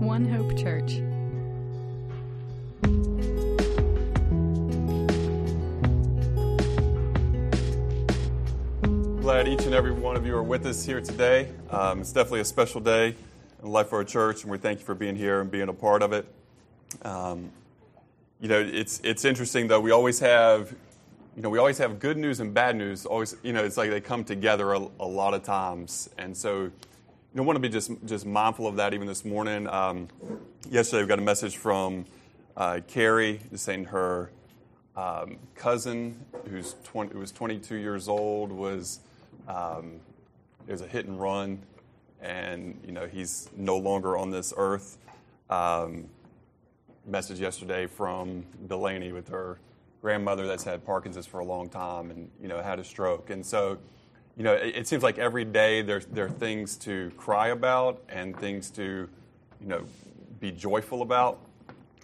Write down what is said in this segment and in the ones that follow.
One Hope Church. Glad each and every one of you are with us here today. Um, it's definitely a special day in the life of our church, and we thank you for being here and being a part of it. Um, you know, it's it's interesting though. We always have, you know, we always have good news and bad news. Always, you know, it's like they come together a, a lot of times, and so you know, want to be just just mindful of that. Even this morning, um, yesterday we got a message from uh, Carrie saying her um, cousin, who's 20, who was 22 years old, was um, it was a hit and run, and you know he's no longer on this earth. Um, message yesterday from Delaney with her grandmother that's had Parkinson's for a long time and you know had a stroke, and so you know it, it seems like every day there's there are things to cry about and things to you know be joyful about.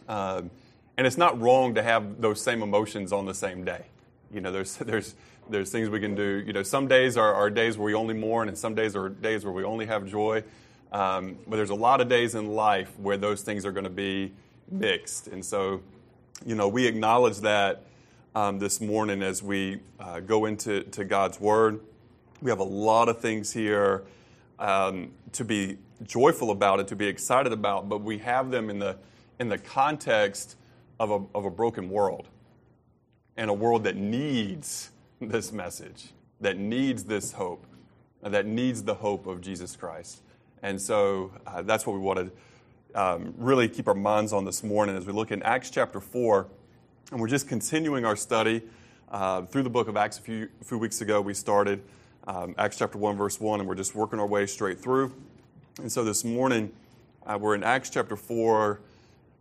Um, and it's not wrong to have those same emotions on the same day. You know, there's there's there's things we can do. You know, some days are, are days where we only mourn, and some days are days where we only have joy. Um, but there's a lot of days in life where those things are going to be mixed, and so, you know, we acknowledge that um, this morning as we uh, go into to God's Word. We have a lot of things here um, to be joyful about and to be excited about, but we have them in the in the context of a, of a broken world and a world that needs this message, that needs this hope, that needs the hope of Jesus Christ. And so uh, that's what we want to um, really keep our minds on this morning as we look in Acts chapter 4. And we're just continuing our study uh, through the book of Acts. A few, a few weeks ago, we started um, Acts chapter 1, verse 1, and we're just working our way straight through. And so this morning, uh, we're in Acts chapter 4,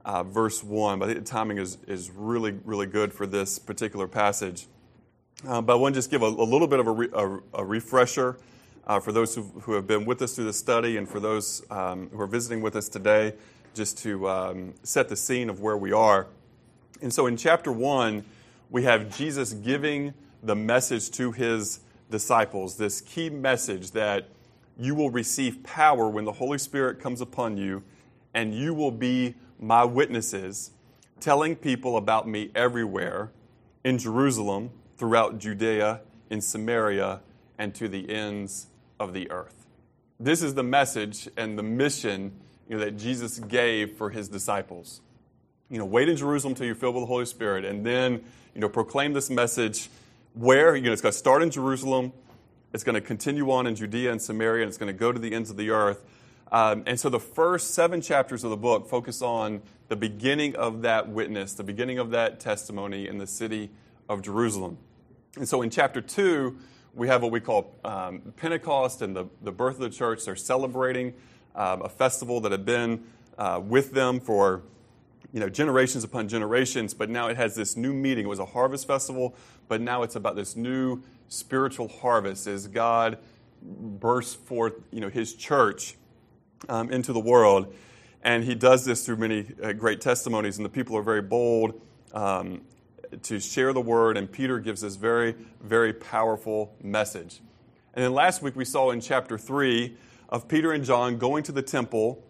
uh, verse 1. But I think the timing is, is really, really good for this particular passage. Uh, but I want to just give a, a little bit of a, re, a, a refresher uh, for those who, who have been with us through the study and for those um, who are visiting with us today, just to um, set the scene of where we are. And so in chapter 1, we have Jesus giving the message to his disciples, this key message that you will receive power when the Holy Spirit comes upon you, and you will be my witnesses, telling people about me everywhere in Jerusalem, throughout Judea, in Samaria, and to the ends of the earth. This is the message and the mission you know, that Jesus gave for his disciples. You know, wait in Jerusalem until you're filled with the Holy Spirit, and then you know, proclaim this message where you know, it's going to start in Jerusalem, it's going to continue on in Judea and Samaria, and it's going to go to the ends of the earth. Um, and so the first seven chapters of the book focus on the beginning of that witness, the beginning of that testimony in the city of Jerusalem. And so in chapter two, we have what we call um, Pentecost and the, the birth of the church. They're celebrating um, a festival that had been uh, with them for you know, generations upon generations, but now it has this new meaning. It was a harvest festival, but now it's about this new spiritual harvest as God bursts forth, you know, His church um, into the world. And He does this through many uh, great testimonies, and the people are very bold um, to share the word. And Peter gives this very, very powerful message. And then last week we saw in chapter three of Peter and John going to the temple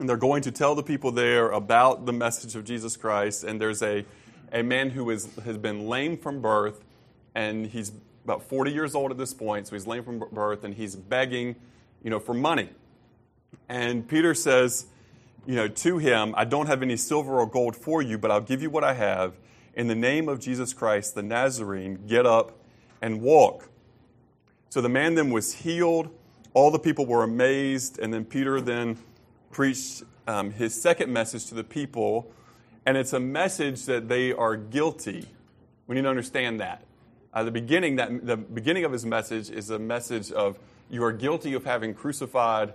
and they're going to tell the people there about the message of Jesus Christ. And there's a, a man who is, has been lame from birth, and he's about 40 years old at this point, so he's lame from birth, and he's begging, you know, for money. And Peter says, you know, to him, I don't have any silver or gold for you, but I'll give you what I have. In the name of Jesus Christ, the Nazarene, get up and walk. So the man then was healed. All the people were amazed, and then Peter then preached um, his second message to the people, and it's a message that they are guilty. We need to understand that. Uh, the beginning that the beginning of his message is a message of you are guilty of having crucified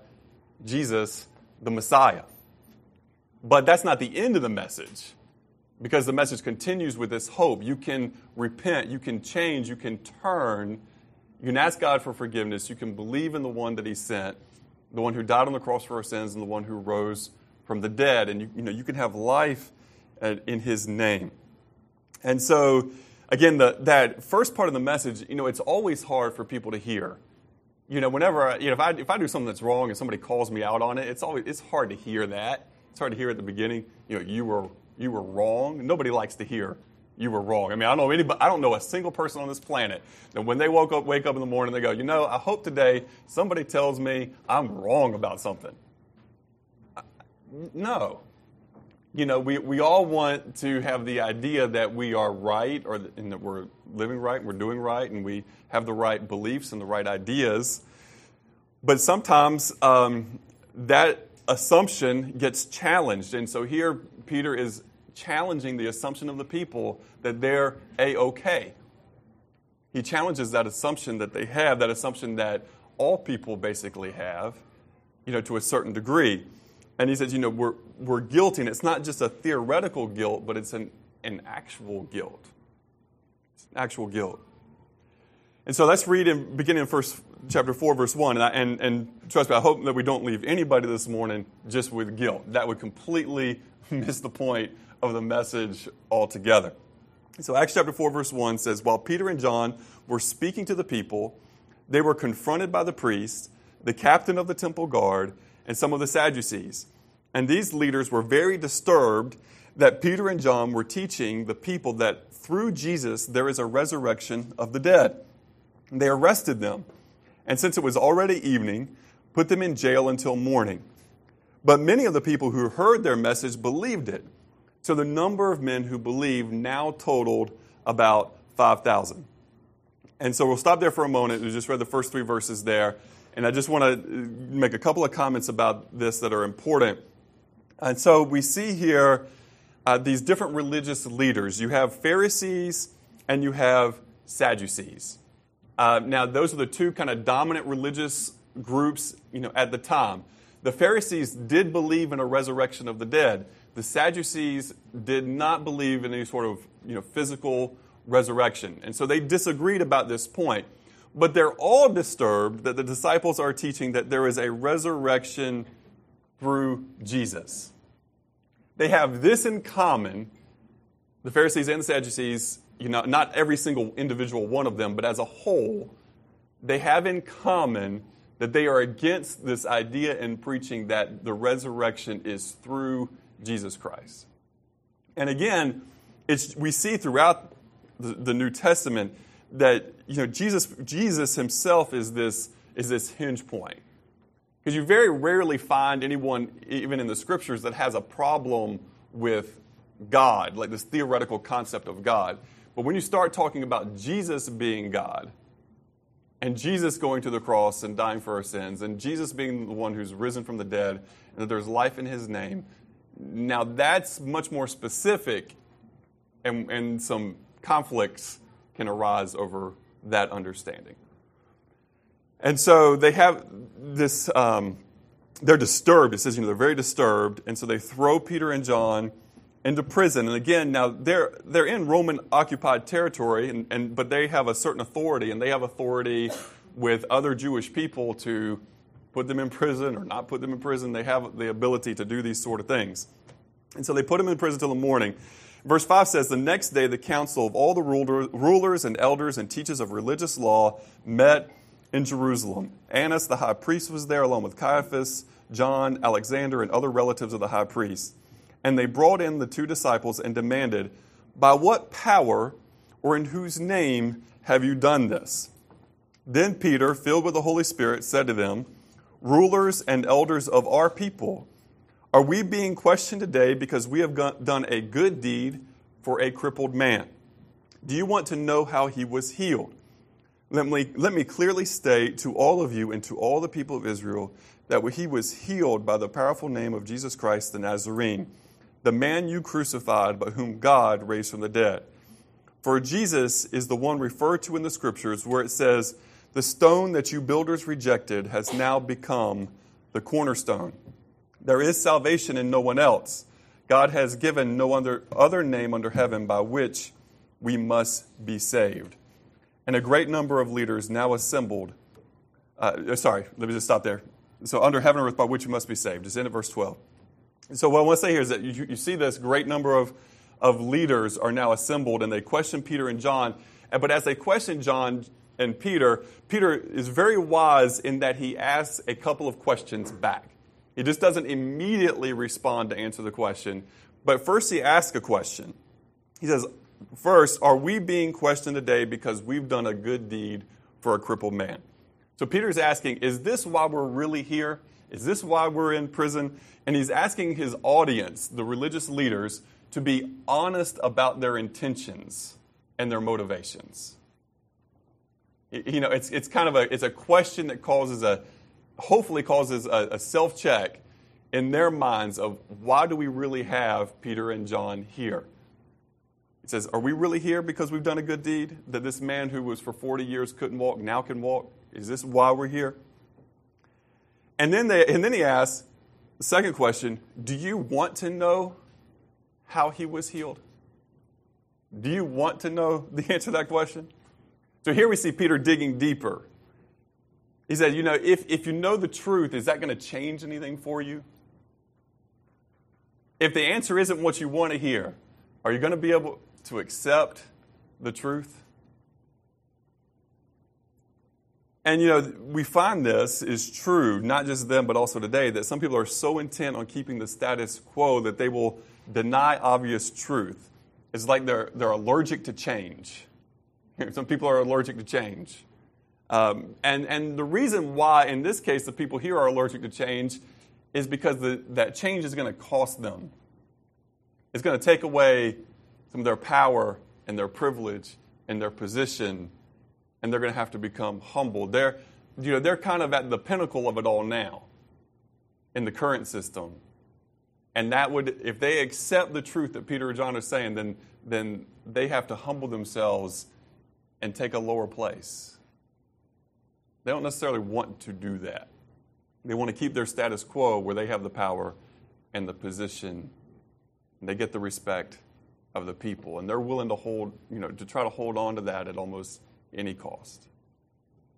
Jesus, the Messiah. But that's not the end of the message, because the message continues with this hope. You can repent, you can change, you can turn, you can ask God for forgiveness, you can believe in the one that He sent, the one who died on the cross for our sins and the one who rose from the dead. And you, you know, you can have life in his name. And so again, the, that first part of the message, you know, it's always hard for people to hear. You know, whenever, I, you know, if I, if I do something that's wrong and somebody calls me out on it, it's always, it's hard to hear that. It's hard to hear at the beginning, you know, you were, you were wrong. Nobody likes to hear you were wrong. I mean, I don't know anybody, I don't know a single person on this planet that when they woke up, wake up in the morning, they go, you know, I hope today somebody tells me I'm wrong about something. No. You know, we, we all want to have the idea that we are right or and that we're living right and we're doing right and we have the right beliefs and the right ideas. But sometimes um, that assumption gets challenged. And so here, Peter is challenging the assumption of the people that they're a okay. He challenges that assumption that they have, that assumption that all people basically have, you know, to a certain degree. And he says, you know, we're, we're guilty, and it's not just a theoretical guilt, but it's an, an actual guilt. It's an actual guilt. And so let's read in beginning in first chapter 4, verse 1. And, I, and, and trust me, I hope that we don't leave anybody this morning just with guilt. That would completely miss the point of the message altogether. So, Acts chapter 4, verse 1 says, While Peter and John were speaking to the people, they were confronted by the priests, the captain of the temple guard, and some of the Sadducees. And these leaders were very disturbed that Peter and John were teaching the people that through Jesus there is a resurrection of the dead. They arrested them, and since it was already evening, put them in jail until morning. But many of the people who heard their message believed it. So the number of men who believed now totaled about 5,000. And so we'll stop there for a moment. We just read the first three verses there. And I just want to make a couple of comments about this that are important. And so we see here uh, these different religious leaders. You have Pharisees and you have Sadducees. Uh, now, those are the two kind of dominant religious groups you know, at the time. The Pharisees did believe in a resurrection of the dead the Sadducees did not believe in any sort of you know, physical resurrection. And so they disagreed about this point. But they're all disturbed that the disciples are teaching that there is a resurrection through Jesus. They have this in common the Pharisees and the Sadducees, you know, not every single individual one of them, but as a whole, they have in common that they are against this idea in preaching that the resurrection is through Jesus Christ. And again, it's, we see throughout the, the New Testament that you know, Jesus, Jesus himself is this, is this hinge point. Because you very rarely find anyone, even in the scriptures, that has a problem with God, like this theoretical concept of God. But when you start talking about Jesus being God, and Jesus going to the cross and dying for our sins, and Jesus being the one who's risen from the dead, and that there's life in his name, now, that's much more specific, and, and some conflicts can arise over that understanding. And so they have this, um, they're disturbed. It says, you know, they're very disturbed. And so they throw Peter and John into prison. And again, now they're, they're in Roman occupied territory, and, and, but they have a certain authority, and they have authority with other Jewish people to put them in prison or not put them in prison. They have the ability to do these sort of things. And so they put him in prison till the morning. Verse 5 says, The next day, the council of all the rulers and elders and teachers of religious law met in Jerusalem. Annas, the high priest, was there, along with Caiaphas, John, Alexander, and other relatives of the high priest. And they brought in the two disciples and demanded, By what power or in whose name have you done this? Then Peter, filled with the Holy Spirit, said to them, rulers and elders of our people, are we being questioned today because we have done a good deed for a crippled man? Do you want to know how he was healed? Let me, let me clearly state to all of you and to all the people of Israel that he was healed by the powerful name of Jesus Christ the Nazarene, the man you crucified, but whom God raised from the dead. For Jesus is the one referred to in the scriptures where it says, the stone that you builders rejected has now become the cornerstone. There is salvation in no one else. God has given no other, name under heaven by which we must be saved. And a great number of leaders now assembled. Uh, sorry, let me just stop there. So, under heaven and earth by which we must be saved. It's in at verse 12. So, what I want to say here is that you, you see this great number of, of leaders are now assembled and they question Peter and John. But as they question John and Peter, Peter is very wise in that he asks a couple of questions back. He just doesn't immediately respond to answer the question, but first he asks a question. He says, First, are we being questioned today because we've done a good deed for a crippled man? So Peter's asking, Is this why we're really here? Is this why we're in prison? And he's asking his audience, the religious leaders, to be honest about their intentions and their motivations. You know, it's, it's kind of a, it's a question that causes a, hopefully causes a, a self check in their minds of why do we really have Peter and John here? It says, Are we really here because we've done a good deed? That this man who was for 40 years couldn't walk now can walk? Is this why we're here? And then, they, and then he asks the second question Do you want to know how he was healed? Do you want to know the answer to that question? So here we see Peter digging deeper. He said, You know, if, if you know the truth, is that going to change anything for you? If the answer isn't what you want to hear, are you going to be able to accept the truth? And you know, we find this is true, not just then, but also today, that some people are so intent on keeping the status quo that they will deny obvious truth. It's like they're, they're allergic to change. Some people are allergic to change. Um, and, and the reason why, in this case, the people here are allergic to change is because the, that change is going to cost them. It's going to take away some of their power and their privilege and their position and they're going to have to become humble. They're, you know, they're kind of at the pinnacle of it all now in the current system. And that would, if they accept the truth that Peter and John are saying, then, then they have to humble themselves and take a lower place. They don't necessarily want to do that. They want to keep their status quo where they have the power and the position, and they get the respect of the people. And they're willing to hold, you know, to try to hold on to that at almost any cost,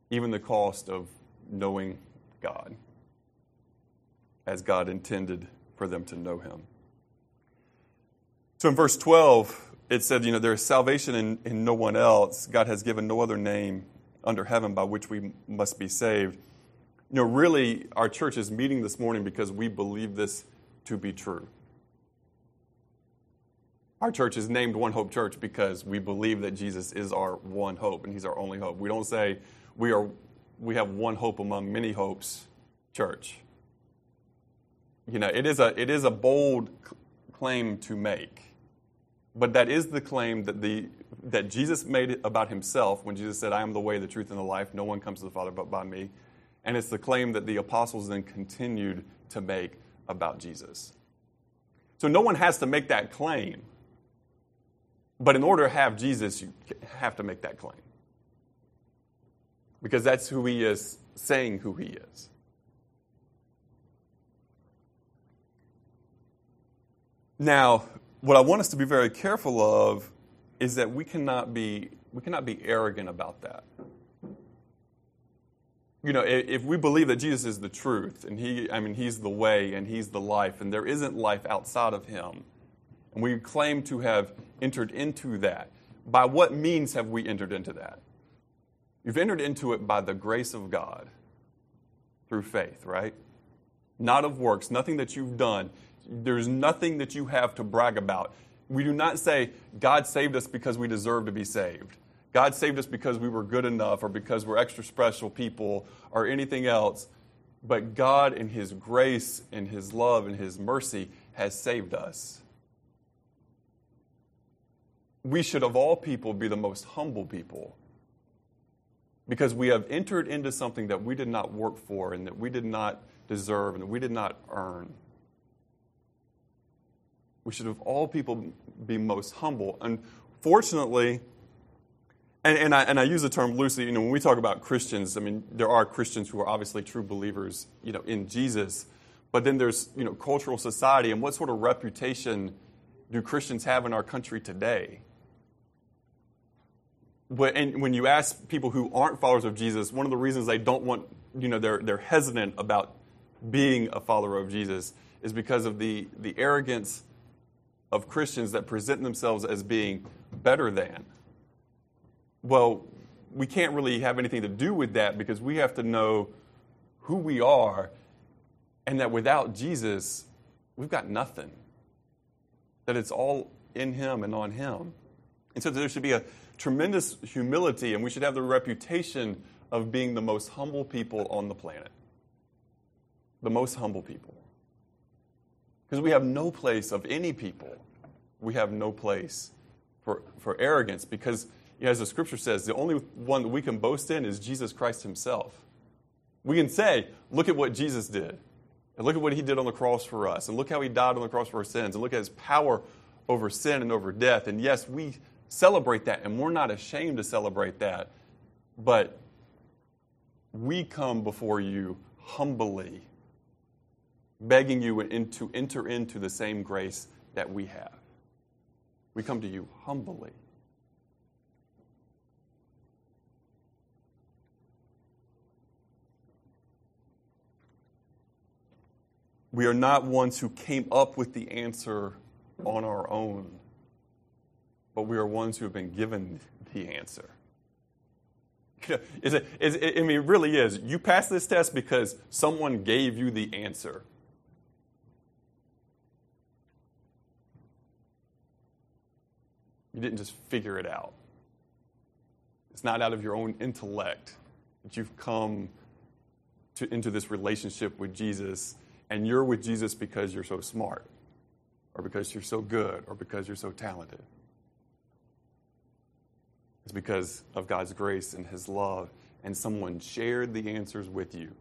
even the cost of knowing God as God intended for them to know Him. So in verse 12, it said, you know, there is salvation in, in no one else. God has given no other name under heaven by which we must be saved. You know, really, our church is meeting this morning because we believe this to be true. Our church is named One Hope Church because we believe that Jesus is our one hope and he's our only hope. We don't say we are we have one hope among many hopes church. You know, it is a it is a bold claim to make. But that is the claim that the that Jesus made about himself when Jesus said, "I am the way, the truth and the life. No one comes to the Father but by me." And it's the claim that the apostles then continued to make about Jesus. So no one has to make that claim. But in order to have Jesus, you have to make that claim. Because that's who he is saying who he is. Now, what I want us to be very careful of is that we cannot be we cannot be arrogant about that. You know, if we believe that Jesus is the truth and he I mean he's the way and he's the life and there isn't life outside of him, and we claim to have entered into that. By what means have we entered into that? You've entered into it by the grace of God through faith, right? Not of works, nothing that you've done. There's nothing that you have to brag about. We do not say, God saved us because we deserve to be saved. God saved us because we were good enough or because we're extra special people or anything else. But God, in His grace and His love and His mercy, has saved us we should, of all people, be the most humble people because we have entered into something that we did not work for and that we did not deserve and that we did not earn. We should, of all people, be most humble. Unfortunately, and, and, I, and I use the term loosely, you know, when we talk about Christians, I mean, there are Christians who are obviously true believers, you know, in Jesus, but then there's, you know, cultural society, and what sort of reputation do Christians have in our country today? And when you ask people who aren't followers of Jesus, one of the reasons they don't want, you know, they're, they're hesitant about being a follower of Jesus is because of the, the arrogance of Christians that present themselves as being better than. Well, we can't really have anything to do with that because we have to know who we are and that without Jesus, we've got nothing. That it's all in Him and on Him. And so there should be a tremendous humility, and we should have the reputation of being the most humble people on the planet. The most humble people. Because we have no place of any people, we have no place for, for arrogance. Because, as the scripture says, the only one that we can boast in is Jesus Christ Himself. We can say, look at what Jesus did. And look at what he did on the cross for us. And look how he died on the cross for our sins. And look at his power over sin and over death. And yes, we celebrate that, and we're not ashamed to celebrate that. But we come before you humbly, begging you to enter into the same grace that we have. We come to you humbly. We are not ones who came up with the answer on our own, but we are ones who have been given the answer. Is it, is it, I mean, it really is. You pass this test because someone gave you the answer. You didn't just figure it out. It's not out of your own intellect that you've come to, into this relationship with Jesus and you're with Jesus because you're so smart, or because you're so good, or because you're so talented. It's because of God's grace and His love, and someone shared the answers with you.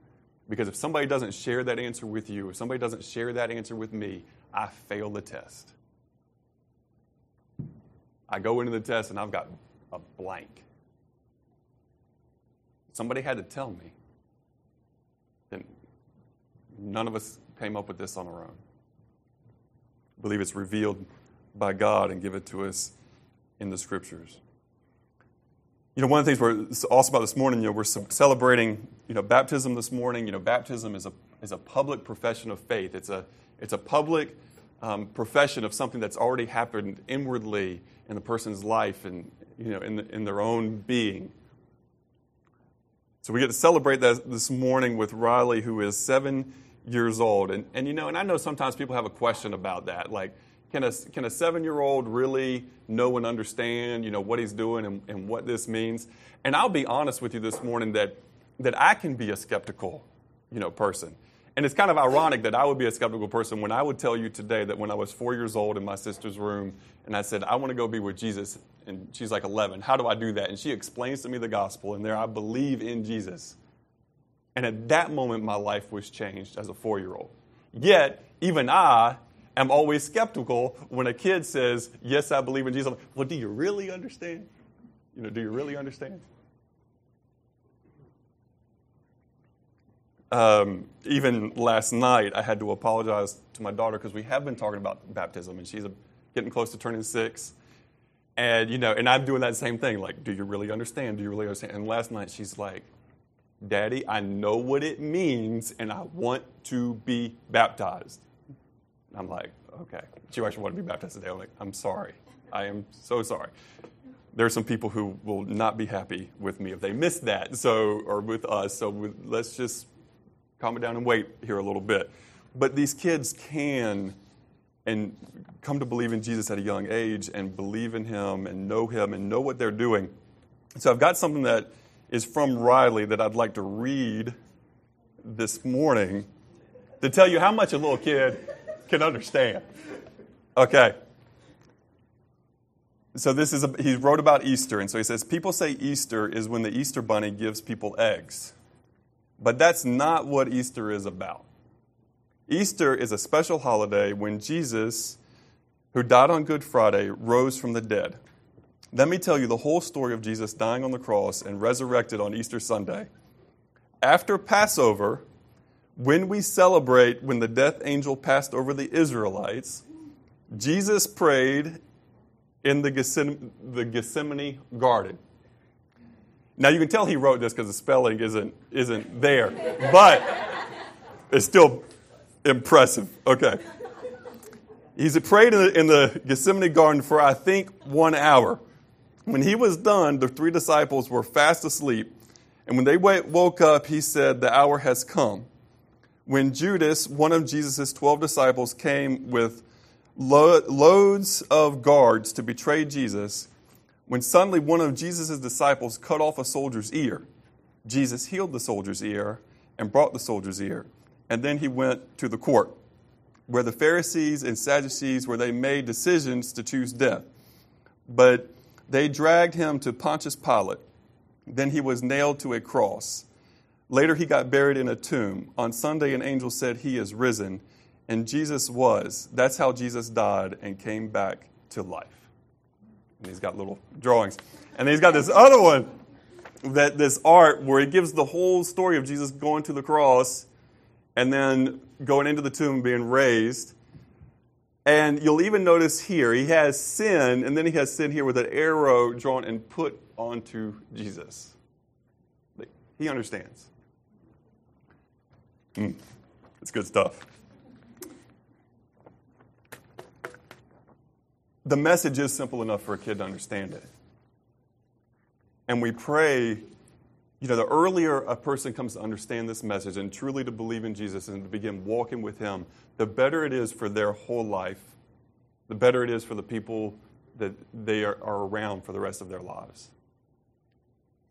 Because if somebody doesn't share that answer with you, if somebody doesn't share that answer with me, I fail the test. I go into the test and I've got a blank. Somebody had to tell me. Then None of us came up with this on our own. I believe it's revealed by God and given to us in the scriptures. You know, one of the things we're also about this morning, you know, we're celebrating, you know, baptism this morning. You know, baptism is a, is a public profession of faith. It's a, it's a public um, profession of something that's already happened inwardly in the person's life and, you know, in, the, in their own being. So we get to celebrate that this morning with Riley, who is seven years old. And, and you know, and I know sometimes people have a question about that. Like, can a, can a seven year old really know and understand, you know, what he's doing and, and what this means? And I'll be honest with you this morning that, that I can be a skeptical, you know, person. And it's kind of ironic that I would be a skeptical person when I would tell you today that when I was four years old in my sister's room and I said, I want to go be with Jesus. And she's like 11. How do I do that? And she explains to me the gospel. And there I believe in Jesus. And at that moment, my life was changed as a four year old. Yet, even I am always skeptical when a kid says, Yes, I believe in Jesus. Like, well, do you really understand? You know, do you really understand? Um, even last night, I had to apologize to my daughter because we have been talking about baptism, and she's a, getting close to turning six. And you know, and I'm doing that same thing. Like, do you really understand? Do you really understand? And last night, she's like, Daddy, I know what it means and I want to be baptized. I'm like, okay. She actually wanted to be baptized today. I'm like, I'm sorry. I am so sorry. There are some people who will not be happy with me if they miss that, so or with us. So let's just calm it down and wait here a little bit. But these kids can and come to believe in Jesus at a young age and believe in Him and know Him and know what they're doing. So I've got something that is from Riley that I'd like to read this morning to tell you how much a little kid can understand. Okay. So this is a, he wrote about Easter, and so he says people say Easter is when the Easter bunny gives people eggs, but that's not what Easter is about. Easter is a special holiday when Jesus, who died on Good Friday, rose from the dead. Let me tell you the whole story of Jesus dying on the cross and resurrected on Easter Sunday. After Passover, when we celebrate when the death angel passed over the Israelites, Jesus prayed in the Gethsemane, the Gethsemane garden. Now you can tell he wrote this because the spelling isn't, isn't there, but it's still impressive. Okay. He's prayed in the, in the Gethsemane garden for, I think, one hour. When he was done, the three disciples were fast asleep. And when they woke up, he said, The hour has come. When Judas, one of Jesus' 12 disciples, came with lo- loads of guards to betray Jesus, when suddenly one of Jesus' disciples cut off a soldier's ear, Jesus healed the soldier's ear and brought the soldier's ear. And then he went to the court where the Pharisees and Sadducees, where they made decisions to choose death. But they dragged him to Pontius Pilate. Then he was nailed to a cross. Later, he got buried in a tomb. On Sunday, an angel said, He is risen. And Jesus was. That's how Jesus died and came back to life. And he's got little drawings. And he's got this other one, that this art where he gives the whole story of Jesus going to the cross and then going into the tomb and being raised. And you'll even notice here, he has sin, and then he has sin here with an arrow drawn and put onto Jesus. He understands. Mm, it's good stuff. The message is simple enough for a kid to understand it. And we pray you know, the earlier a person comes to understand this message and truly to believe in Jesus and to begin walking with Him, the better it is for their whole life, the better it is for the people that they are, are around for the rest of their lives.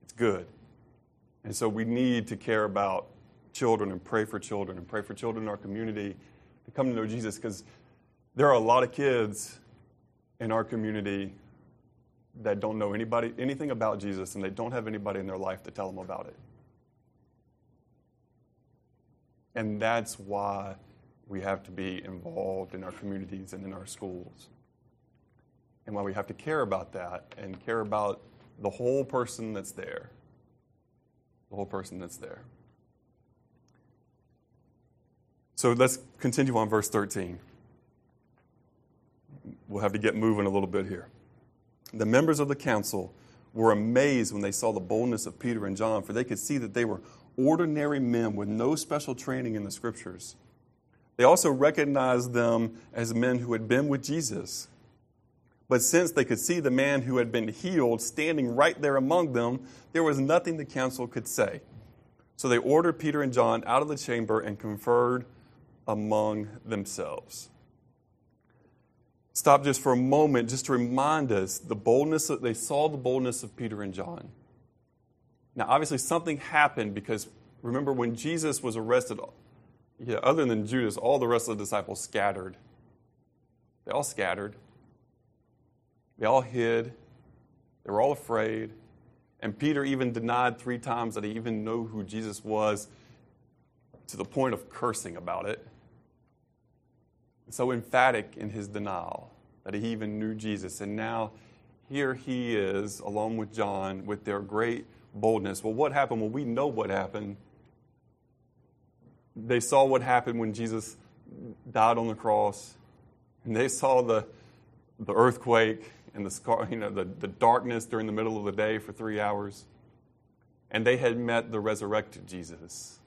It's good. And so we need to care about children and pray for children and pray for children in our community to come to know Jesus because there are a lot of kids in our community that don't know anybody anything about Jesus and they don't have anybody in their life to tell them about it. And that's why we have to be involved in our communities and in our schools. And why we have to care about that and care about the whole person that's there. The whole person that's there. So let's continue on verse 13. We'll have to get moving a little bit here. The members of the council were amazed when they saw the boldness of Peter and John, for they could see that they were ordinary men with no special training in the scriptures. They also recognized them as men who had been with Jesus. But since they could see the man who had been healed standing right there among them, there was nothing the council could say. So they ordered Peter and John out of the chamber and conferred among themselves stop just for a moment just to remind us the boldness that they saw the boldness of Peter and John. Now, obviously, something happened because remember when Jesus was arrested, yeah, other than Judas, all the rest of the disciples scattered. They all scattered. They all hid. They were all afraid. And Peter even denied three times that he even knew who Jesus was to the point of cursing about it so emphatic in his denial that he even knew Jesus. And now here he is, along with John, with their great boldness. Well, what happened? Well, we know what happened. They saw what happened when Jesus died on the cross, and they saw the, the earthquake and the, scar, you know, the, the darkness during the middle of the day for three hours. And they had met the resurrected Jesus.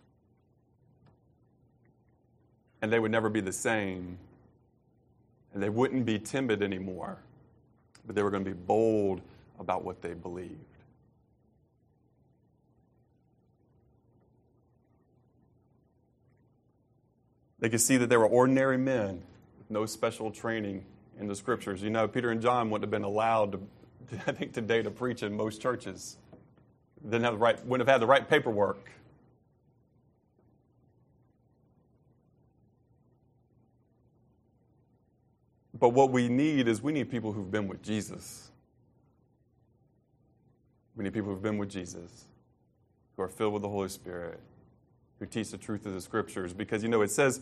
And they would never be the same and they wouldn't be timid anymore, but they were going to be bold about what they believed. They could see that they were ordinary men with no special training in the scriptures. You know, Peter and John wouldn't have been allowed to, I think, today to preach in most churches. Didn't have the right, wouldn't have had the right paperwork. But what we need is we need people who've been with Jesus. We need people who've been with Jesus, who are filled with the Holy Spirit, who teach the truth of the scriptures. Because, you know, it says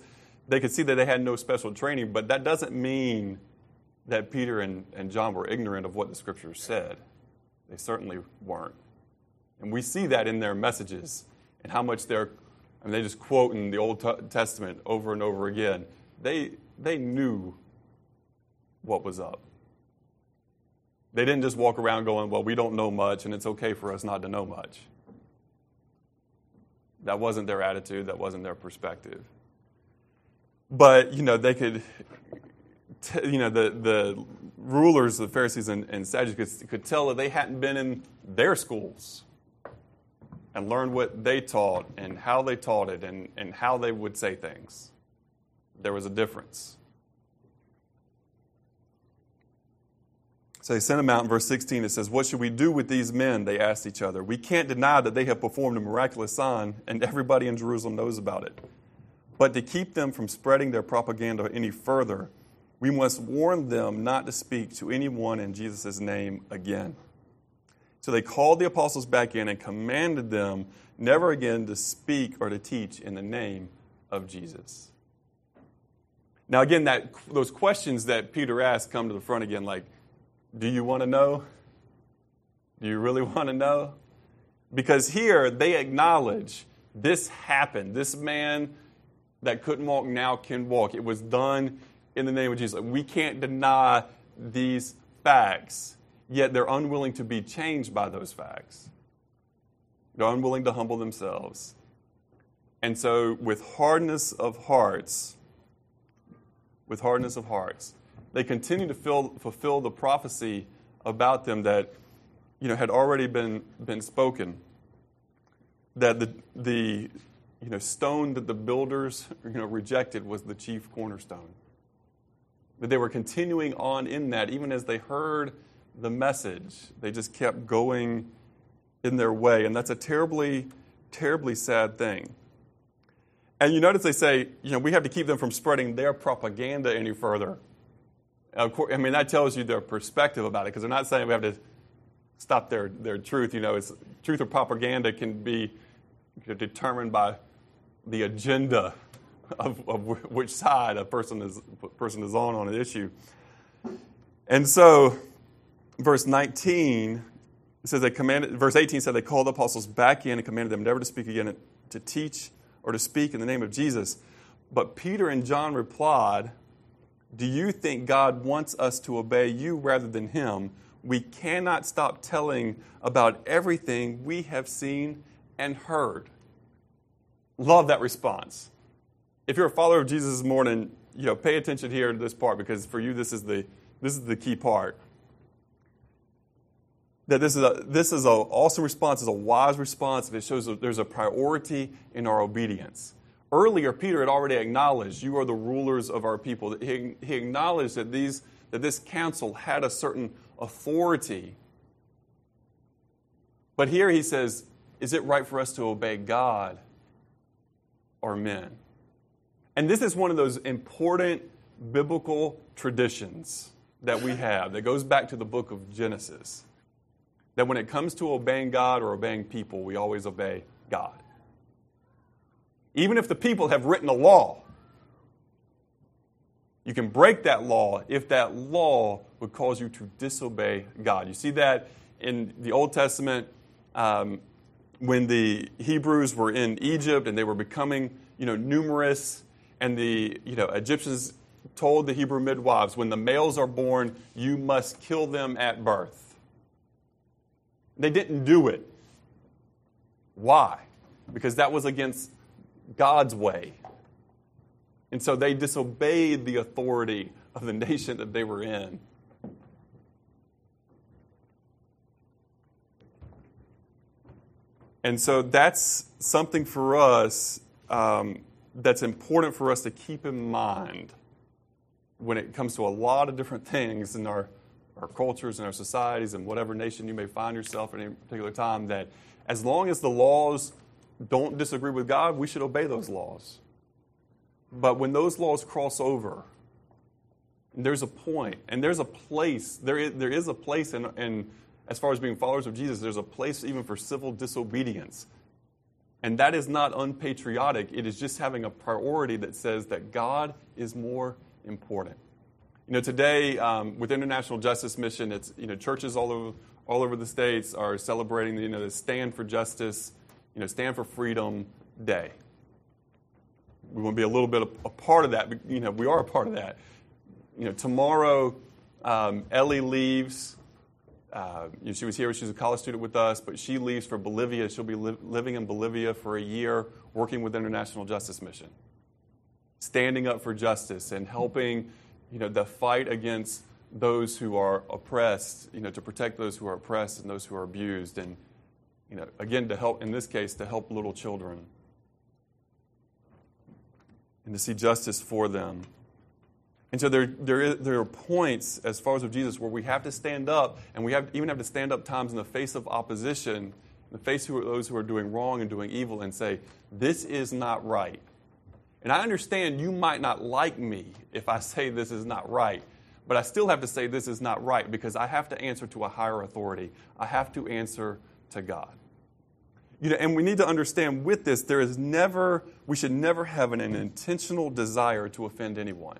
they could see that they had no special training, but that doesn't mean that Peter and, and John were ignorant of what the scriptures said. They certainly weren't. And we see that in their messages and how much they're, I mean, they just quote in the Old Testament over and over again. They, they knew what was up. They didn't just walk around going, Well, we don't know much, and it's okay for us not to know much. That wasn't their attitude, that wasn't their perspective. But, you know, they could, t- you know, the, the rulers, the Pharisees and, and Sadducees could, could tell that they hadn't been in their schools and learned what they taught and how they taught it and, and how they would say things. There was a difference. So they sent him out in verse 16. It says, What should we do with these men? They asked each other. We can't deny that they have performed a miraculous sign, and everybody in Jerusalem knows about it. But to keep them from spreading their propaganda any further, we must warn them not to speak to anyone in Jesus' name again. So they called the apostles back in and commanded them never again to speak or to teach in the name of Jesus. Now, again, that, those questions that Peter asked come to the front again like, do you want to know? Do you really want to know? Because here they acknowledge this happened. This man that couldn't walk now can walk. It was done in the name of Jesus. We can't deny these facts, yet they're unwilling to be changed by those facts. They're unwilling to humble themselves. And so, with hardness of hearts, with hardness of hearts, they continue to fill, fulfill the prophecy about them that you know, had already been, been spoken. That the, the you know, stone that the builders you know, rejected was the chief cornerstone. That they were continuing on in that, even as they heard the message. They just kept going in their way. And that's a terribly, terribly sad thing. And you notice they say, you know, we have to keep them from spreading their propaganda any further. I mean, that tells you their perspective about it because they're not saying we have to stop their, their truth. You know, it's, truth or propaganda can be determined by the agenda of, of which side a person is, person is on on an issue. And so, verse 19 says they commanded, verse 18 said they called the apostles back in and commanded them never to speak again, to teach or to speak in the name of Jesus. But Peter and John replied, do you think God wants us to obey you rather than Him? We cannot stop telling about everything we have seen and heard. Love that response. If you're a follower of Jesus this morning, you know, pay attention here to this part because for you this is the this is the key part. That this is a this is an awesome response, is a wise response, and it shows that there's a priority in our obedience. Earlier, Peter had already acknowledged, You are the rulers of our people. He, he acknowledged that, these, that this council had a certain authority. But here he says, Is it right for us to obey God or men? And this is one of those important biblical traditions that we have that goes back to the book of Genesis. That when it comes to obeying God or obeying people, we always obey God even if the people have written a law. You can break that law if that law would cause you to disobey God. You see that in the Old Testament um, when the Hebrews were in Egypt and they were becoming, you know, numerous, and the you know Egyptians told the Hebrew midwives, when the males are born, you must kill them at birth. They didn't do it. Why? Because that was against God's way. And so they disobeyed the authority of the nation that they were in. And so that's something for us um, that's important for us to keep in mind when it comes to a lot of different things in our, our cultures and our societies and whatever nation you may find yourself at any particular time, that as long as the laws don't disagree with God, we should obey those laws. But when those laws cross over, there's a point, and there's a place, there is, there is a place, in, in, as far as being followers of Jesus, there's a place even for civil disobedience. And that is not unpatriotic, it is just having a priority that says that God is more important. You know, today um, with International Justice Mission, it's, you know, churches all over, all over the states are celebrating, you know, the Stand for Justice you know, Stand for Freedom Day. We want to be a little bit a, a part of that. You know, we are a part of that. You know, tomorrow, um, Ellie leaves. Uh, you know, she was here. She's a college student with us, but she leaves for Bolivia. She'll be li- living in Bolivia for a year, working with the International Justice Mission, standing up for justice and helping you know, the fight against those who are oppressed, you know, to protect those who are oppressed and those who are abused. And, you know, again, to help, in this case, to help little children and to see justice for them. And so there, there, is, there are points as far as of Jesus where we have to stand up, and we have, even have to stand up times in the face of opposition, in the face of those who are doing wrong and doing evil, and say, This is not right. And I understand you might not like me if I say this is not right, but I still have to say this is not right because I have to answer to a higher authority. I have to answer to God. You know, and we need to understand with this, there is never, we should never have an, an intentional desire to offend anyone.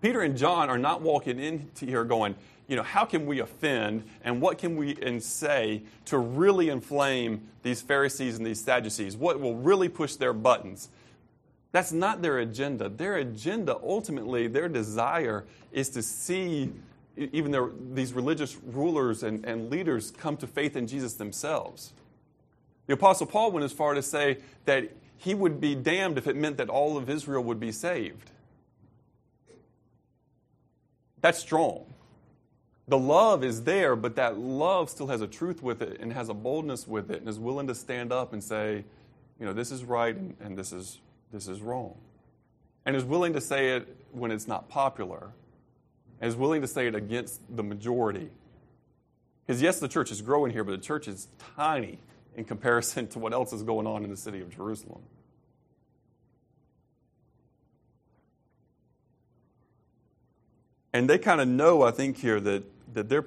Peter and John are not walking into here going, you know, how can we offend and what can we and say to really inflame these Pharisees and these Sadducees? What will really push their buttons? That's not their agenda. Their agenda, ultimately, their desire is to see even their, these religious rulers and, and leaders come to faith in Jesus themselves. The Apostle Paul went as far to say that he would be damned if it meant that all of Israel would be saved. That's strong. The love is there, but that love still has a truth with it and has a boldness with it and is willing to stand up and say, you know, this is right and, and this, is, this is wrong. And is willing to say it when it's not popular and is willing to say it against the majority. Because, yes, the church is growing here, but the church is tiny in comparison to what else is going on in the city of Jerusalem. And they kind of know, I think, here that, that they're,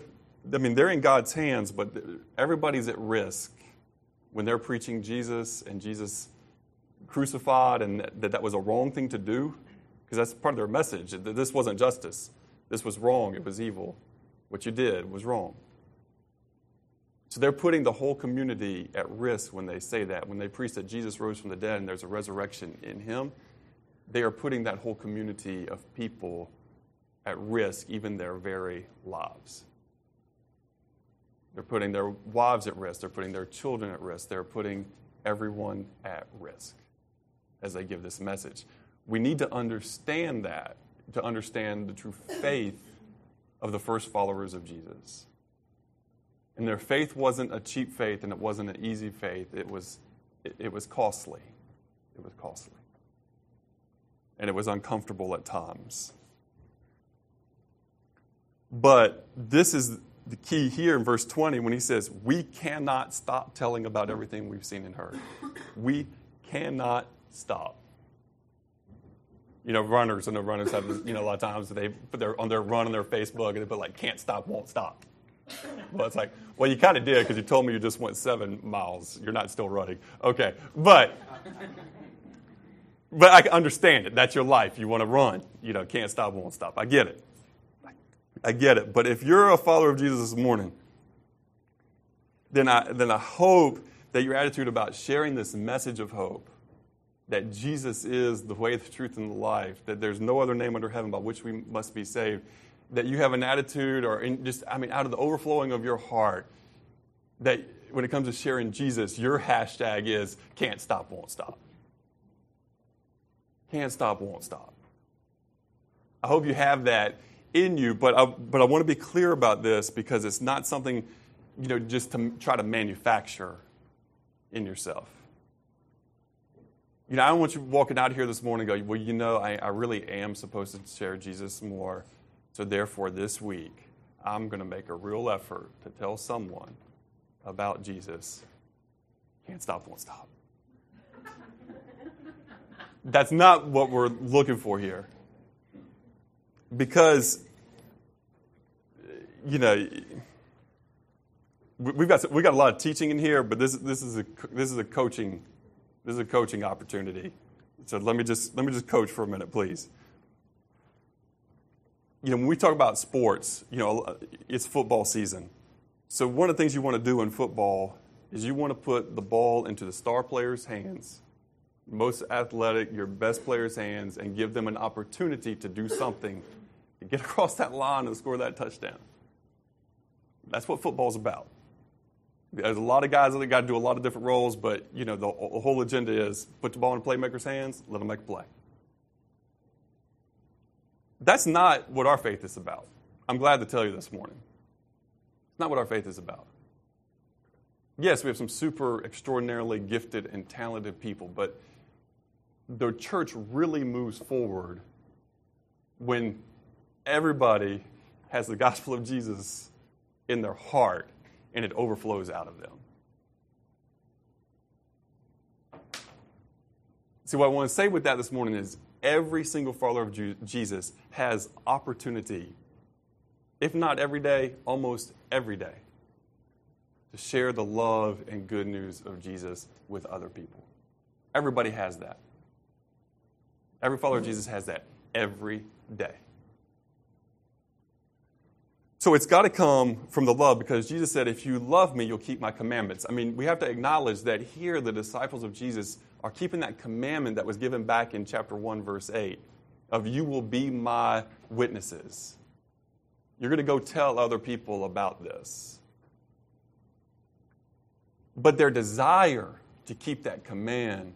I mean, they're in God's hands, but everybody's at risk when they're preaching Jesus and Jesus crucified and that that was a wrong thing to do, because that's part of their message. That this wasn't justice. This was wrong. It was evil. What you did was wrong. So they're putting the whole community at risk when they say that. When they preach that Jesus rose from the dead and there's a resurrection in him, they are putting that whole community of people at risk, even their very lives. They're putting their wives at risk, they're putting their children at risk, they're putting everyone at risk as they give this message. We need to understand that to understand the true faith of the first followers of Jesus. And their faith wasn't a cheap faith and it wasn't an easy faith. It was, it, it was costly. It was costly. And it was uncomfortable at times. But this is the key here in verse 20 when he says, We cannot stop telling about everything we've seen and heard. We cannot stop. You know, runners, and the runners have, you know, a lot of times they put their, on their run on their Facebook and they put like, can't stop, won't stop. Well, it's like, well, you kind of did because you told me you just went seven miles. You're not still running. Okay. But, but I can understand it. That's your life. You want to run. You know, can't stop, won't stop. I get it. I get it. But if you're a follower of Jesus this morning, then I, then I hope that your attitude about sharing this message of hope, that Jesus is the way, the truth, and the life, that there's no other name under heaven by which we must be saved, that you have an attitude or just, I mean, out of the overflowing of your heart, that when it comes to sharing Jesus, your hashtag is can't stop, won't stop. Can't stop, won't stop. I hope you have that in you, but I, but I want to be clear about this because it's not something, you know, just to try to manufacture in yourself. You know, I don't want you walking out here this morning and go, well, you know, I, I really am supposed to share Jesus more so, therefore, this week, I'm going to make a real effort to tell someone about Jesus. Can't stop, won't stop. That's not what we're looking for here. Because, you know, we've got, we've got a lot of teaching in here, but this, this, is a, this is a coaching this is a coaching opportunity. So let me just let me just coach for a minute, please you know, when we talk about sports, you know, it's football season. So one of the things you want to do in football is you want to put the ball into the star player's hands, most athletic, your best player's hands, and give them an opportunity to do something, to get across that line and score that touchdown. That's what football's about. There's a lot of guys that got to do a lot of different roles, but you know the, the whole agenda is put the ball in the playmaker's hands, let them make a play. That's not what our faith is about. I'm glad to tell you this morning. It's not what our faith is about. Yes, we have some super extraordinarily gifted and talented people, but the church really moves forward when everybody has the gospel of Jesus in their heart and it overflows out of them. See, what I want to say with that this morning is every single follower of Jesus has opportunity, if not every day, almost every day, to share the love and good news of Jesus with other people. Everybody has that. Every follower of Jesus has that every day. So it's got to come from the love because Jesus said, If you love me, you'll keep my commandments. I mean, we have to acknowledge that here the disciples of Jesus are keeping that commandment that was given back in chapter 1, verse 8 of you will be my witnesses. You're going to go tell other people about this. But their desire to keep that command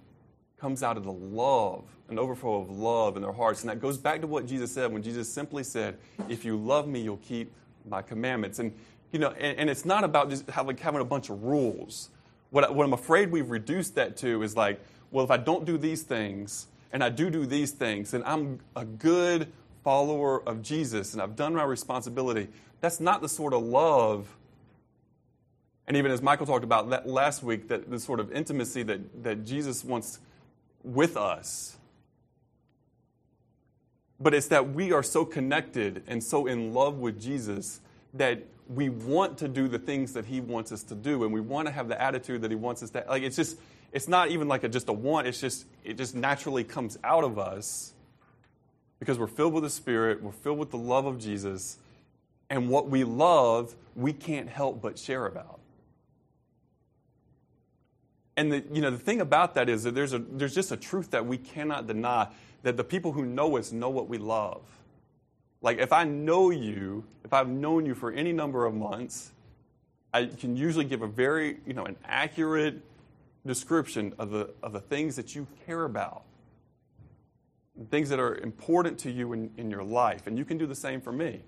comes out of the love, an overflow of love in their hearts. And that goes back to what Jesus said when Jesus simply said, If you love me, you'll keep my commandments. And, you know, and, and it's not about just have, like, having a bunch of rules. What, what I'm afraid we've reduced that to is like, well, if I don't do these things and I do do these things, then I'm a good follower of Jesus and I've done my responsibility. That's not the sort of love. And even as Michael talked about last week, that the sort of intimacy that, that Jesus wants with us. But it's that we are so connected and so in love with Jesus that we want to do the things that he wants us to do and we want to have the attitude that he wants us to like it's just it's not even like a, just a want it's just it just naturally comes out of us because we're filled with the spirit we're filled with the love of jesus and what we love we can't help but share about. And the, you know, the thing about that is that there's, a, there's just a truth that we cannot deny that the people who know us know what we love. Like, if I know you, if I've known you for any number of months, I can usually give a very, you know, an accurate description of the, of the things that you care about, things that are important to you in, in your life. And you can do the same for me.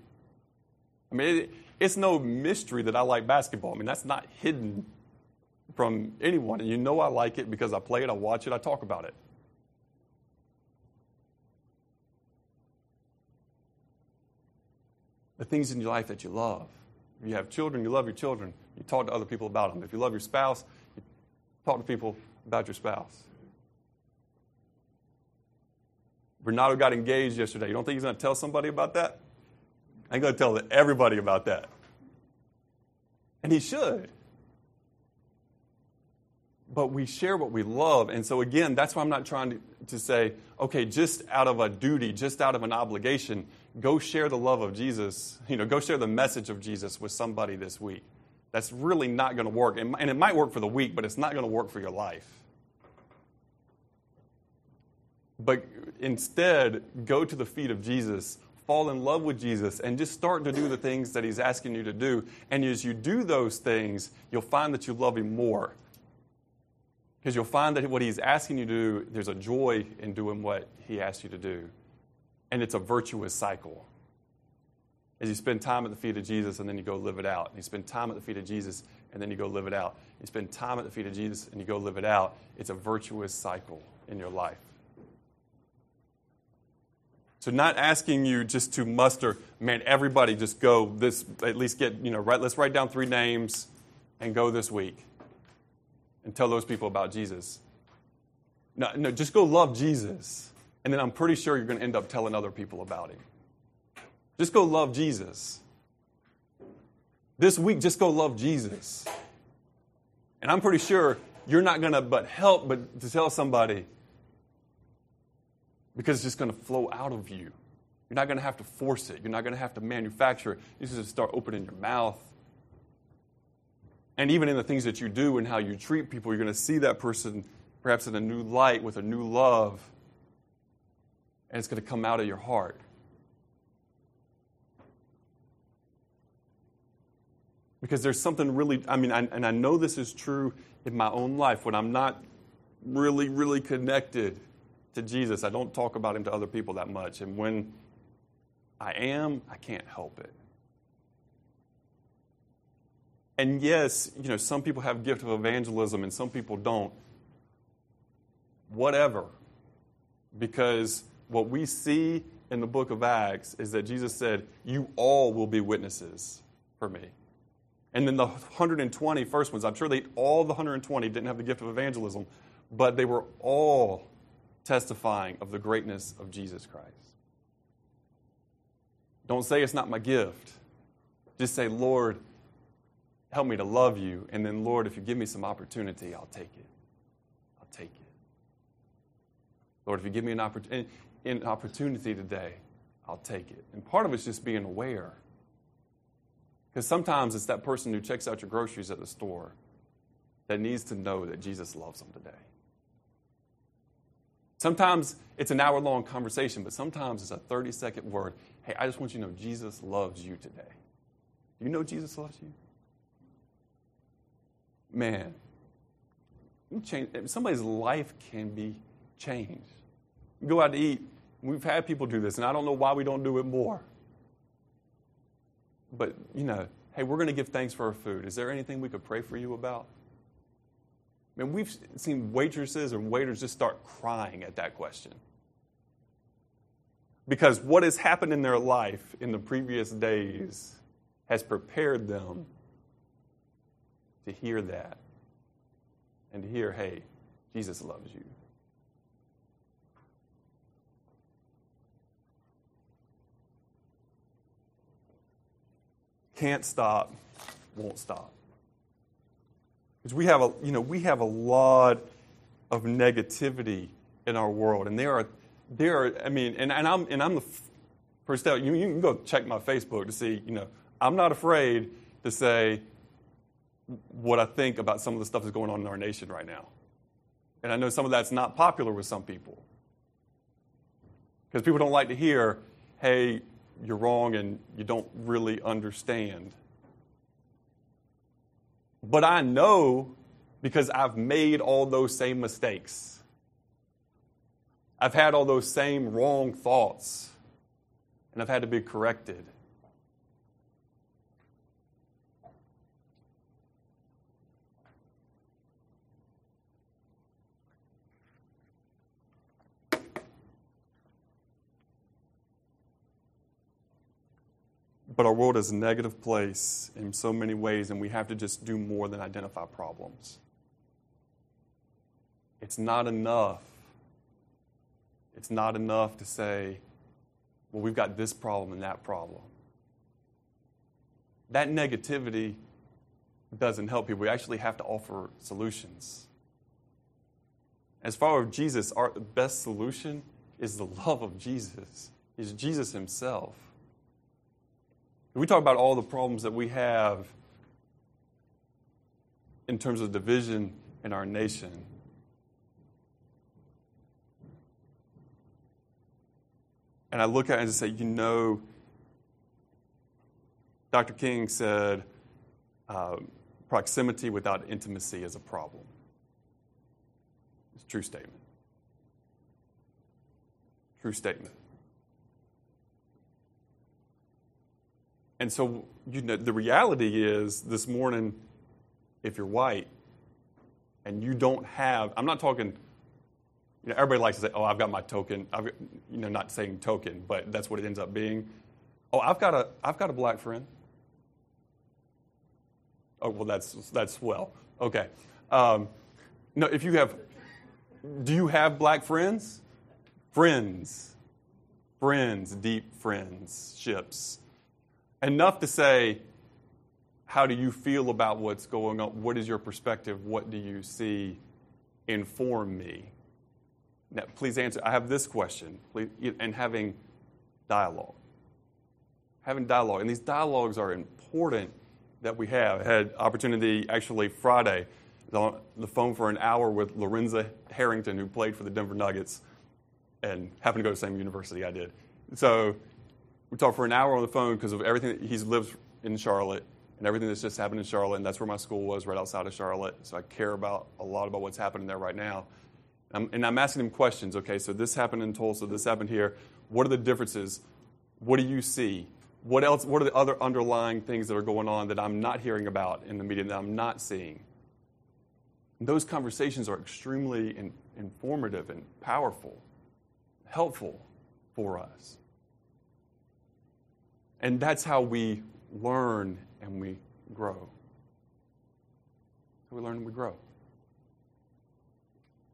I mean, it, it's no mystery that I like basketball. I mean, that's not hidden from anyone. And you know I like it because I play it, I watch it, I talk about it. The things in your life that you love. If you have children, you love your children. You talk to other people about them. If you love your spouse, you Talk to people about your spouse. Bernardo got engaged yesterday. You don't think he's going to tell somebody about that? I'm going to tell everybody about that. And he should. But we share what we love. And so, again, that's why I'm not trying to, to say, okay, just out of a duty, just out of an obligation, go share the love of Jesus. You know, go share the message of Jesus with somebody this week that's really not going to work. And it might work for the week, but it's not going to work for your life. But instead, go to the feet of Jesus, fall in love with Jesus, and just start to do the things that He's asking you to do. And as you do those things, you'll find that you love Him more. Because you'll find that what He's asking you to do, there's a joy in doing what He asks you to do. And it's a virtuous cycle As you spend time at the feet of Jesus and then you go live it out. And you spend time at the feet of Jesus and then you go live it out. You spend time at the feet of Jesus and you go live it out. It's a virtuous cycle in your life. So not asking you just to muster, man, everybody just go this at least get, you know, right, let's write down three names and go this week and tell those people about Jesus. No, no, just go love Jesus. And then I'm pretty sure you're going to end up telling other people about him. Just go love Jesus. This week, just go love Jesus. And I'm pretty sure you're not going to but help but to tell somebody because it's just going to flow out of you. You're not going to have to force it. You're not going to have to manufacture it. You just start opening your mouth. And even in the things that you do and how you treat people, you're going to see that person perhaps in a new light with a new love. And it's going to come out of your heart. Because there's something really, I mean, I, and I know this is true in my own life when I'm not really, really connected to Jesus. I don't talk about him to other people that much. And when I am, I can't help it. And yes, you know, some people have gift of evangelism and some people don't. Whatever. Because what we see in the book of Acts is that Jesus said, You all will be witnesses for me. And then the 120 first ones, I'm sure they all the 120 didn't have the gift of evangelism, but they were all testifying of the greatness of Jesus Christ. Don't say it's not my gift. Just say, Lord, help me to love you. And then, Lord, if you give me some opportunity, I'll take it. I'll take it. Lord, if you give me an, oppor- an opportunity today, I'll take it. And part of it's just being aware. Because sometimes it's that person who checks out your groceries at the store that needs to know that Jesus loves them today. Sometimes it's an hour long conversation, but sometimes it's a 30 second word. Hey, I just want you to know Jesus loves you today. Do you know Jesus loves you? Man, somebody's life can be changed. You go out to eat. We've had people do this, and I don't know why we don't do it more. But, you know, hey, we're going to give thanks for our food. Is there anything we could pray for you about? I mean, we've seen waitresses and waiters just start crying at that question. Because what has happened in their life in the previous days has prepared them to hear that and to hear, hey, Jesus loves you. Can't stop, won't stop. Because we have a, you know, we have a lot of negativity in our world. And there are, there are I mean, and, and I'm, and I'm the first step, you, you can go check my Facebook to see, you know, I'm not afraid to say what I think about some of the stuff that's going on in our nation right now. And I know some of that's not popular with some people. Because people don't like to hear, hey, you're wrong and you don't really understand. But I know because I've made all those same mistakes. I've had all those same wrong thoughts, and I've had to be corrected. But our world is a negative place in so many ways, and we have to just do more than identify problems. It's not enough. It's not enough to say, well, we've got this problem and that problem. That negativity doesn't help people. We actually have to offer solutions. As far as Jesus, our best solution is the love of Jesus, is Jesus Himself. We talk about all the problems that we have in terms of division in our nation. And I look at it and say, you know, Dr. King said, uh, proximity without intimacy is a problem. It's a true statement. True statement. And so, you know, the reality is this morning, if you're white and you don't have, I'm not talking, you know, everybody likes to say, oh, I've got my token. I've, you know, not saying token, but that's what it ends up being. Oh, I've got a, I've got a black friend. Oh, well, that's, that's well. Okay. Um, no, if you have, do you have black friends? Friends. Friends, deep friendships enough to say, how do you feel about what's going on? What is your perspective? What do you see? Inform me. Now, please answer. I have this question, please, and having dialogue. Having dialogue. And these dialogues are important that we have. I had opportunity actually Friday on the phone for an hour with Lorenzo Harrington, who played for the Denver Nuggets and happened to go to the same university I did. So we talked for an hour on the phone because of everything. He lives in Charlotte and everything that's just happened in Charlotte, and that's where my school was, right outside of Charlotte. So I care about a lot about what's happening there right now. and I'm asking him questions. Okay, so this happened in Tulsa, this happened here. What are the differences? What do you see? What else? What are the other underlying things that are going on that I'm not hearing about in the media that I'm not seeing? And those conversations are extremely in, informative and powerful, helpful for us. And that's how we learn and we grow. We learn and we grow.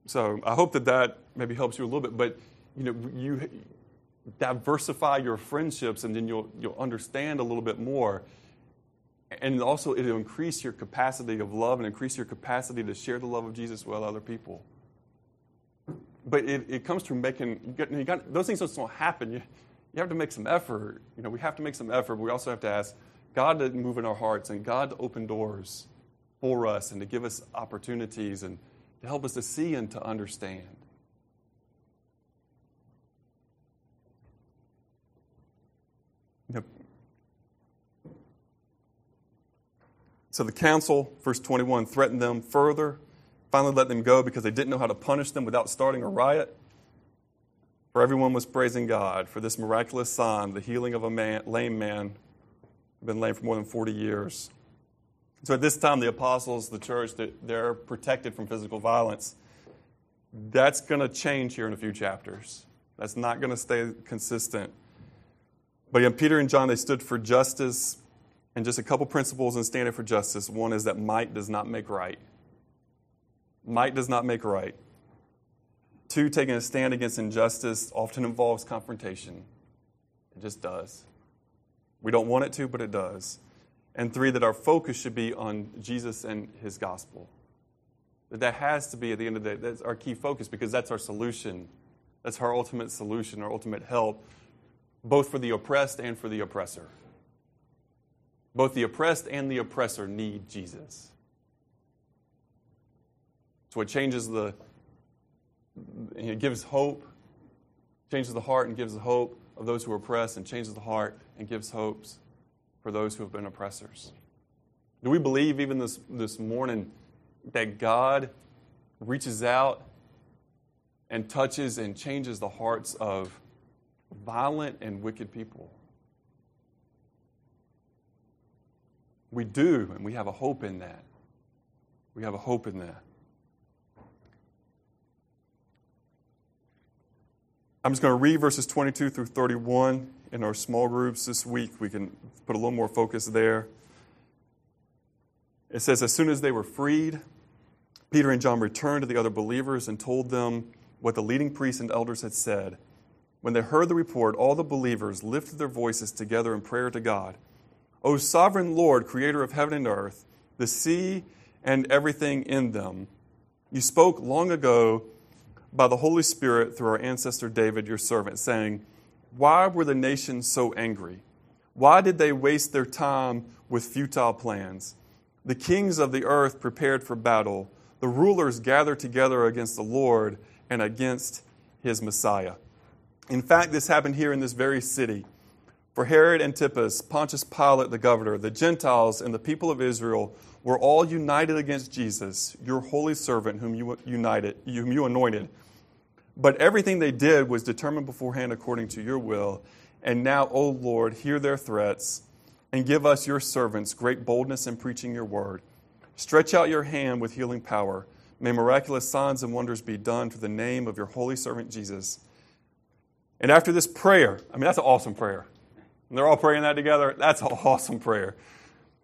So I hope that that maybe helps you a little bit. But you know, you diversify your friendships, and then you'll you'll understand a little bit more. And also, it'll increase your capacity of love and increase your capacity to share the love of Jesus with other people. But it, it comes through making you got, you got, those things just don't happen. You, you have to make some effort. You know, we have to make some effort. But we also have to ask God to move in our hearts and God to open doors for us and to give us opportunities and to help us to see and to understand. So the council, verse 21, threatened them further, finally let them go because they didn't know how to punish them without starting a riot. For everyone was praising God for this miraculous sign, the healing of a man, lame man, who'd been lame for more than 40 years. So at this time, the apostles, the church, they're protected from physical violence. That's going to change here in a few chapters. That's not going to stay consistent. But in Peter and John, they stood for justice and just a couple principles in standing for justice. One is that might does not make right. Might does not make right. Two, taking a stand against injustice often involves confrontation. It just does. We don't want it to, but it does. And three, that our focus should be on Jesus and his gospel. That that has to be, at the end of the day, that's our key focus because that's our solution. That's our ultimate solution, our ultimate help, both for the oppressed and for the oppressor. Both the oppressed and the oppressor need Jesus. So it changes the, it gives hope, changes the heart and gives the hope of those who are oppressed, and changes the heart and gives hopes for those who have been oppressors. Do we believe even this, this morning that God reaches out and touches and changes the hearts of violent and wicked people? We do, and we have a hope in that. We have a hope in that. I'm just going to read verses 22 through 31 in our small groups this week. We can put a little more focus there. It says, As soon as they were freed, Peter and John returned to the other believers and told them what the leading priests and elders had said. When they heard the report, all the believers lifted their voices together in prayer to God. O sovereign Lord, creator of heaven and earth, the sea and everything in them, you spoke long ago by the Holy Spirit through our ancestor David, your servant, saying, Why were the nations so angry? Why did they waste their time with futile plans? The kings of the earth prepared for battle. The rulers gathered together against the Lord and against his Messiah. In fact, this happened here in this very city. For Herod Antipas, Pontius Pilate the governor, the Gentiles, and the people of Israel were all united against Jesus, your holy servant, whom you united, whom you anointed. But everything they did was determined beforehand according to your will. And now, O Lord, hear their threats and give us, your servants, great boldness in preaching your word. Stretch out your hand with healing power. May miraculous signs and wonders be done through the name of your holy servant Jesus. And after this prayer, I mean, that's an awesome prayer. And they're all praying that together. That's an awesome prayer.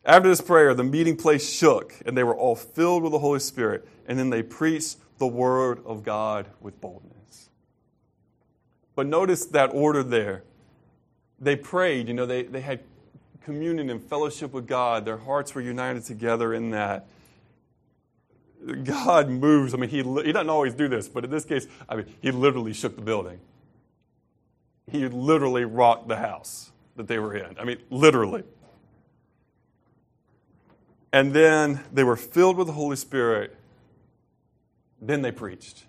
After this prayer, the meeting place shook, and they were all filled with the Holy Spirit. And then they preached the word of God with boldness. But notice that order there. They prayed, you know, they, they had communion and fellowship with God. Their hearts were united together in that. God moves. I mean, he, he doesn't always do this, but in this case, I mean, he literally shook the building. He literally rocked the house that they were in. I mean, literally. And then they were filled with the Holy Spirit. Then they preached.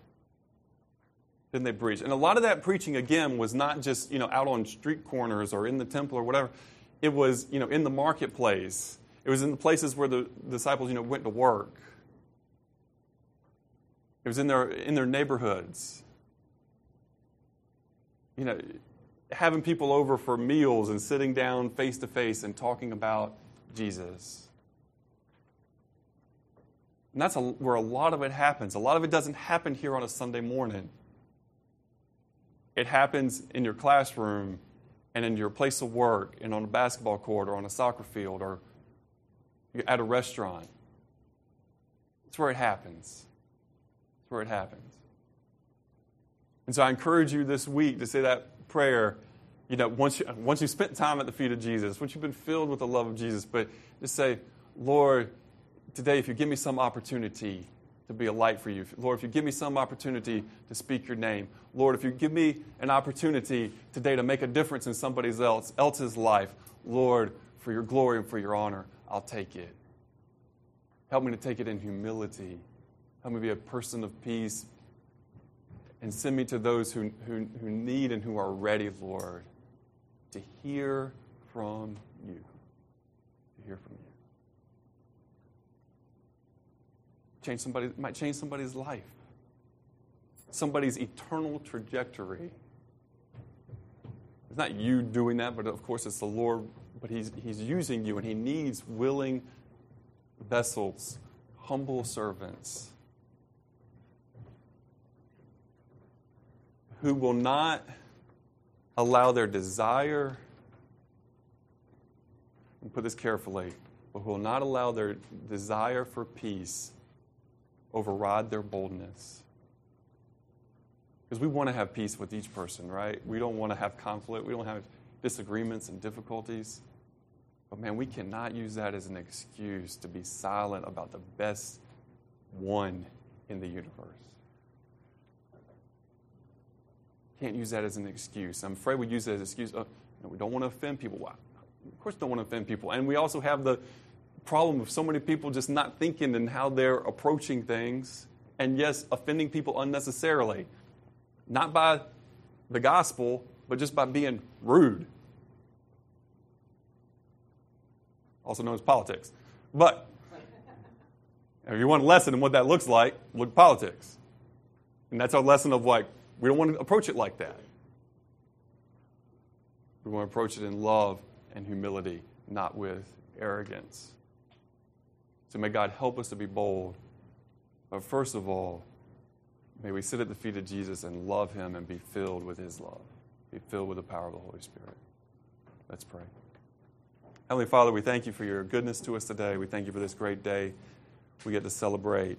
Then they preached. And a lot of that preaching, again, was not just, you know, out on street corners or in the temple or whatever. It was, you know, in the marketplace. It was in the places where the disciples, you know, went to work. It was in their, in their neighborhoods. You know, having people over for meals and sitting down face to face and talking about Jesus. And that's a, where a lot of it happens. A lot of it doesn't happen here on a Sunday morning. It happens in your classroom and in your place of work and on a basketball court or on a soccer field or at a restaurant. It's where it happens. It's where it happens. And so I encourage you this week to say that prayer. You know, once you, once you spent time at the feet of Jesus, once you've been filled with the love of Jesus, but just say, Lord, today, if you give me some opportunity to be a light for you, Lord, if you give me some opportunity to speak your name, Lord, if you give me an opportunity today to make a difference in somebody else, else's life, Lord, for your glory and for your honor, I'll take it. Help me to take it in humility. Help me be a person of peace, and send me to those who, who, who need and who are ready, Lord, to hear from you. To hear from you. Change somebody, might change somebody's life, somebody's eternal trajectory. It's not you doing that, but of course it's the Lord. But He's, he's using you, and He needs willing vessels, humble servants who will not allow their desire, and put this carefully, but who will not allow their desire for peace override their boldness. Because we want to have peace with each person, right? We don't want to have conflict. We don't have disagreements and difficulties. But man, we cannot use that as an excuse to be silent about the best one in the universe. Can't use that as an excuse. I'm afraid we use that as an excuse. Uh, we don't want to offend people. Well, of course, don't want to offend people. And we also have the problem of so many people just not thinking and how they're approaching things. And yes, offending people unnecessarily. Not by the gospel, but just by being rude. Also known as politics. But if you want a lesson in what that looks like, look politics. And that's our lesson of like we don't want to approach it like that. We want to approach it in love and humility, not with arrogance. So may God help us to be bold. But first of all, may we sit at the feet of Jesus and love him and be filled with his love, be filled with the power of the Holy Spirit. Let's pray. Heavenly Father, we thank you for your goodness to us today. We thank you for this great day. We get to celebrate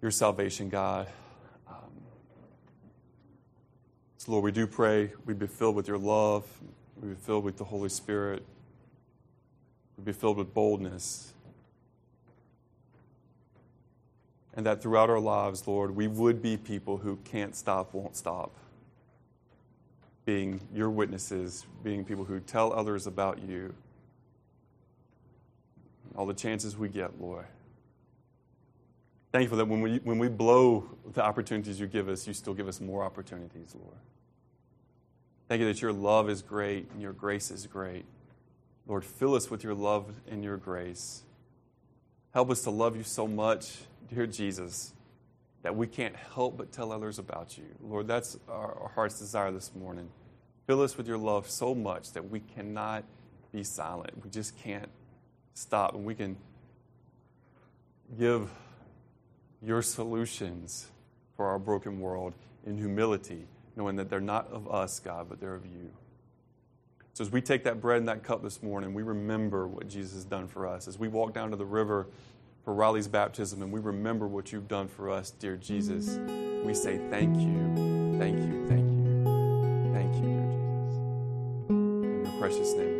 your salvation, God. Um, so, Lord, we do pray we be filled with your love, we be filled with the Holy Spirit, we be filled with boldness. And that throughout our lives, Lord, we would be people who can't stop, won't stop. Being your witnesses, being people who tell others about you. All the chances we get, Lord. Thankful that when we, when we blow the opportunities you give us, you still give us more opportunities, Lord. Thank you that your love is great and your grace is great. Lord, fill us with your love and your grace. Help us to love you so much, dear Jesus, that we can't help but tell others about you. Lord, that's our, heart's desire this morning. Fill us with your love so much that we cannot be silent. We just can't stop. And we can give your solutions for our broken world in humility, knowing that they're not of us, God, but they're of you. So as we take that bread and that cup this morning, we remember what Jesus has done for us. As we walk down to the river for Riley's baptism and we remember what you've done for us, dear Jesus, we say thank you, thank you, thank you, thank you, dear Jesus. In your precious name.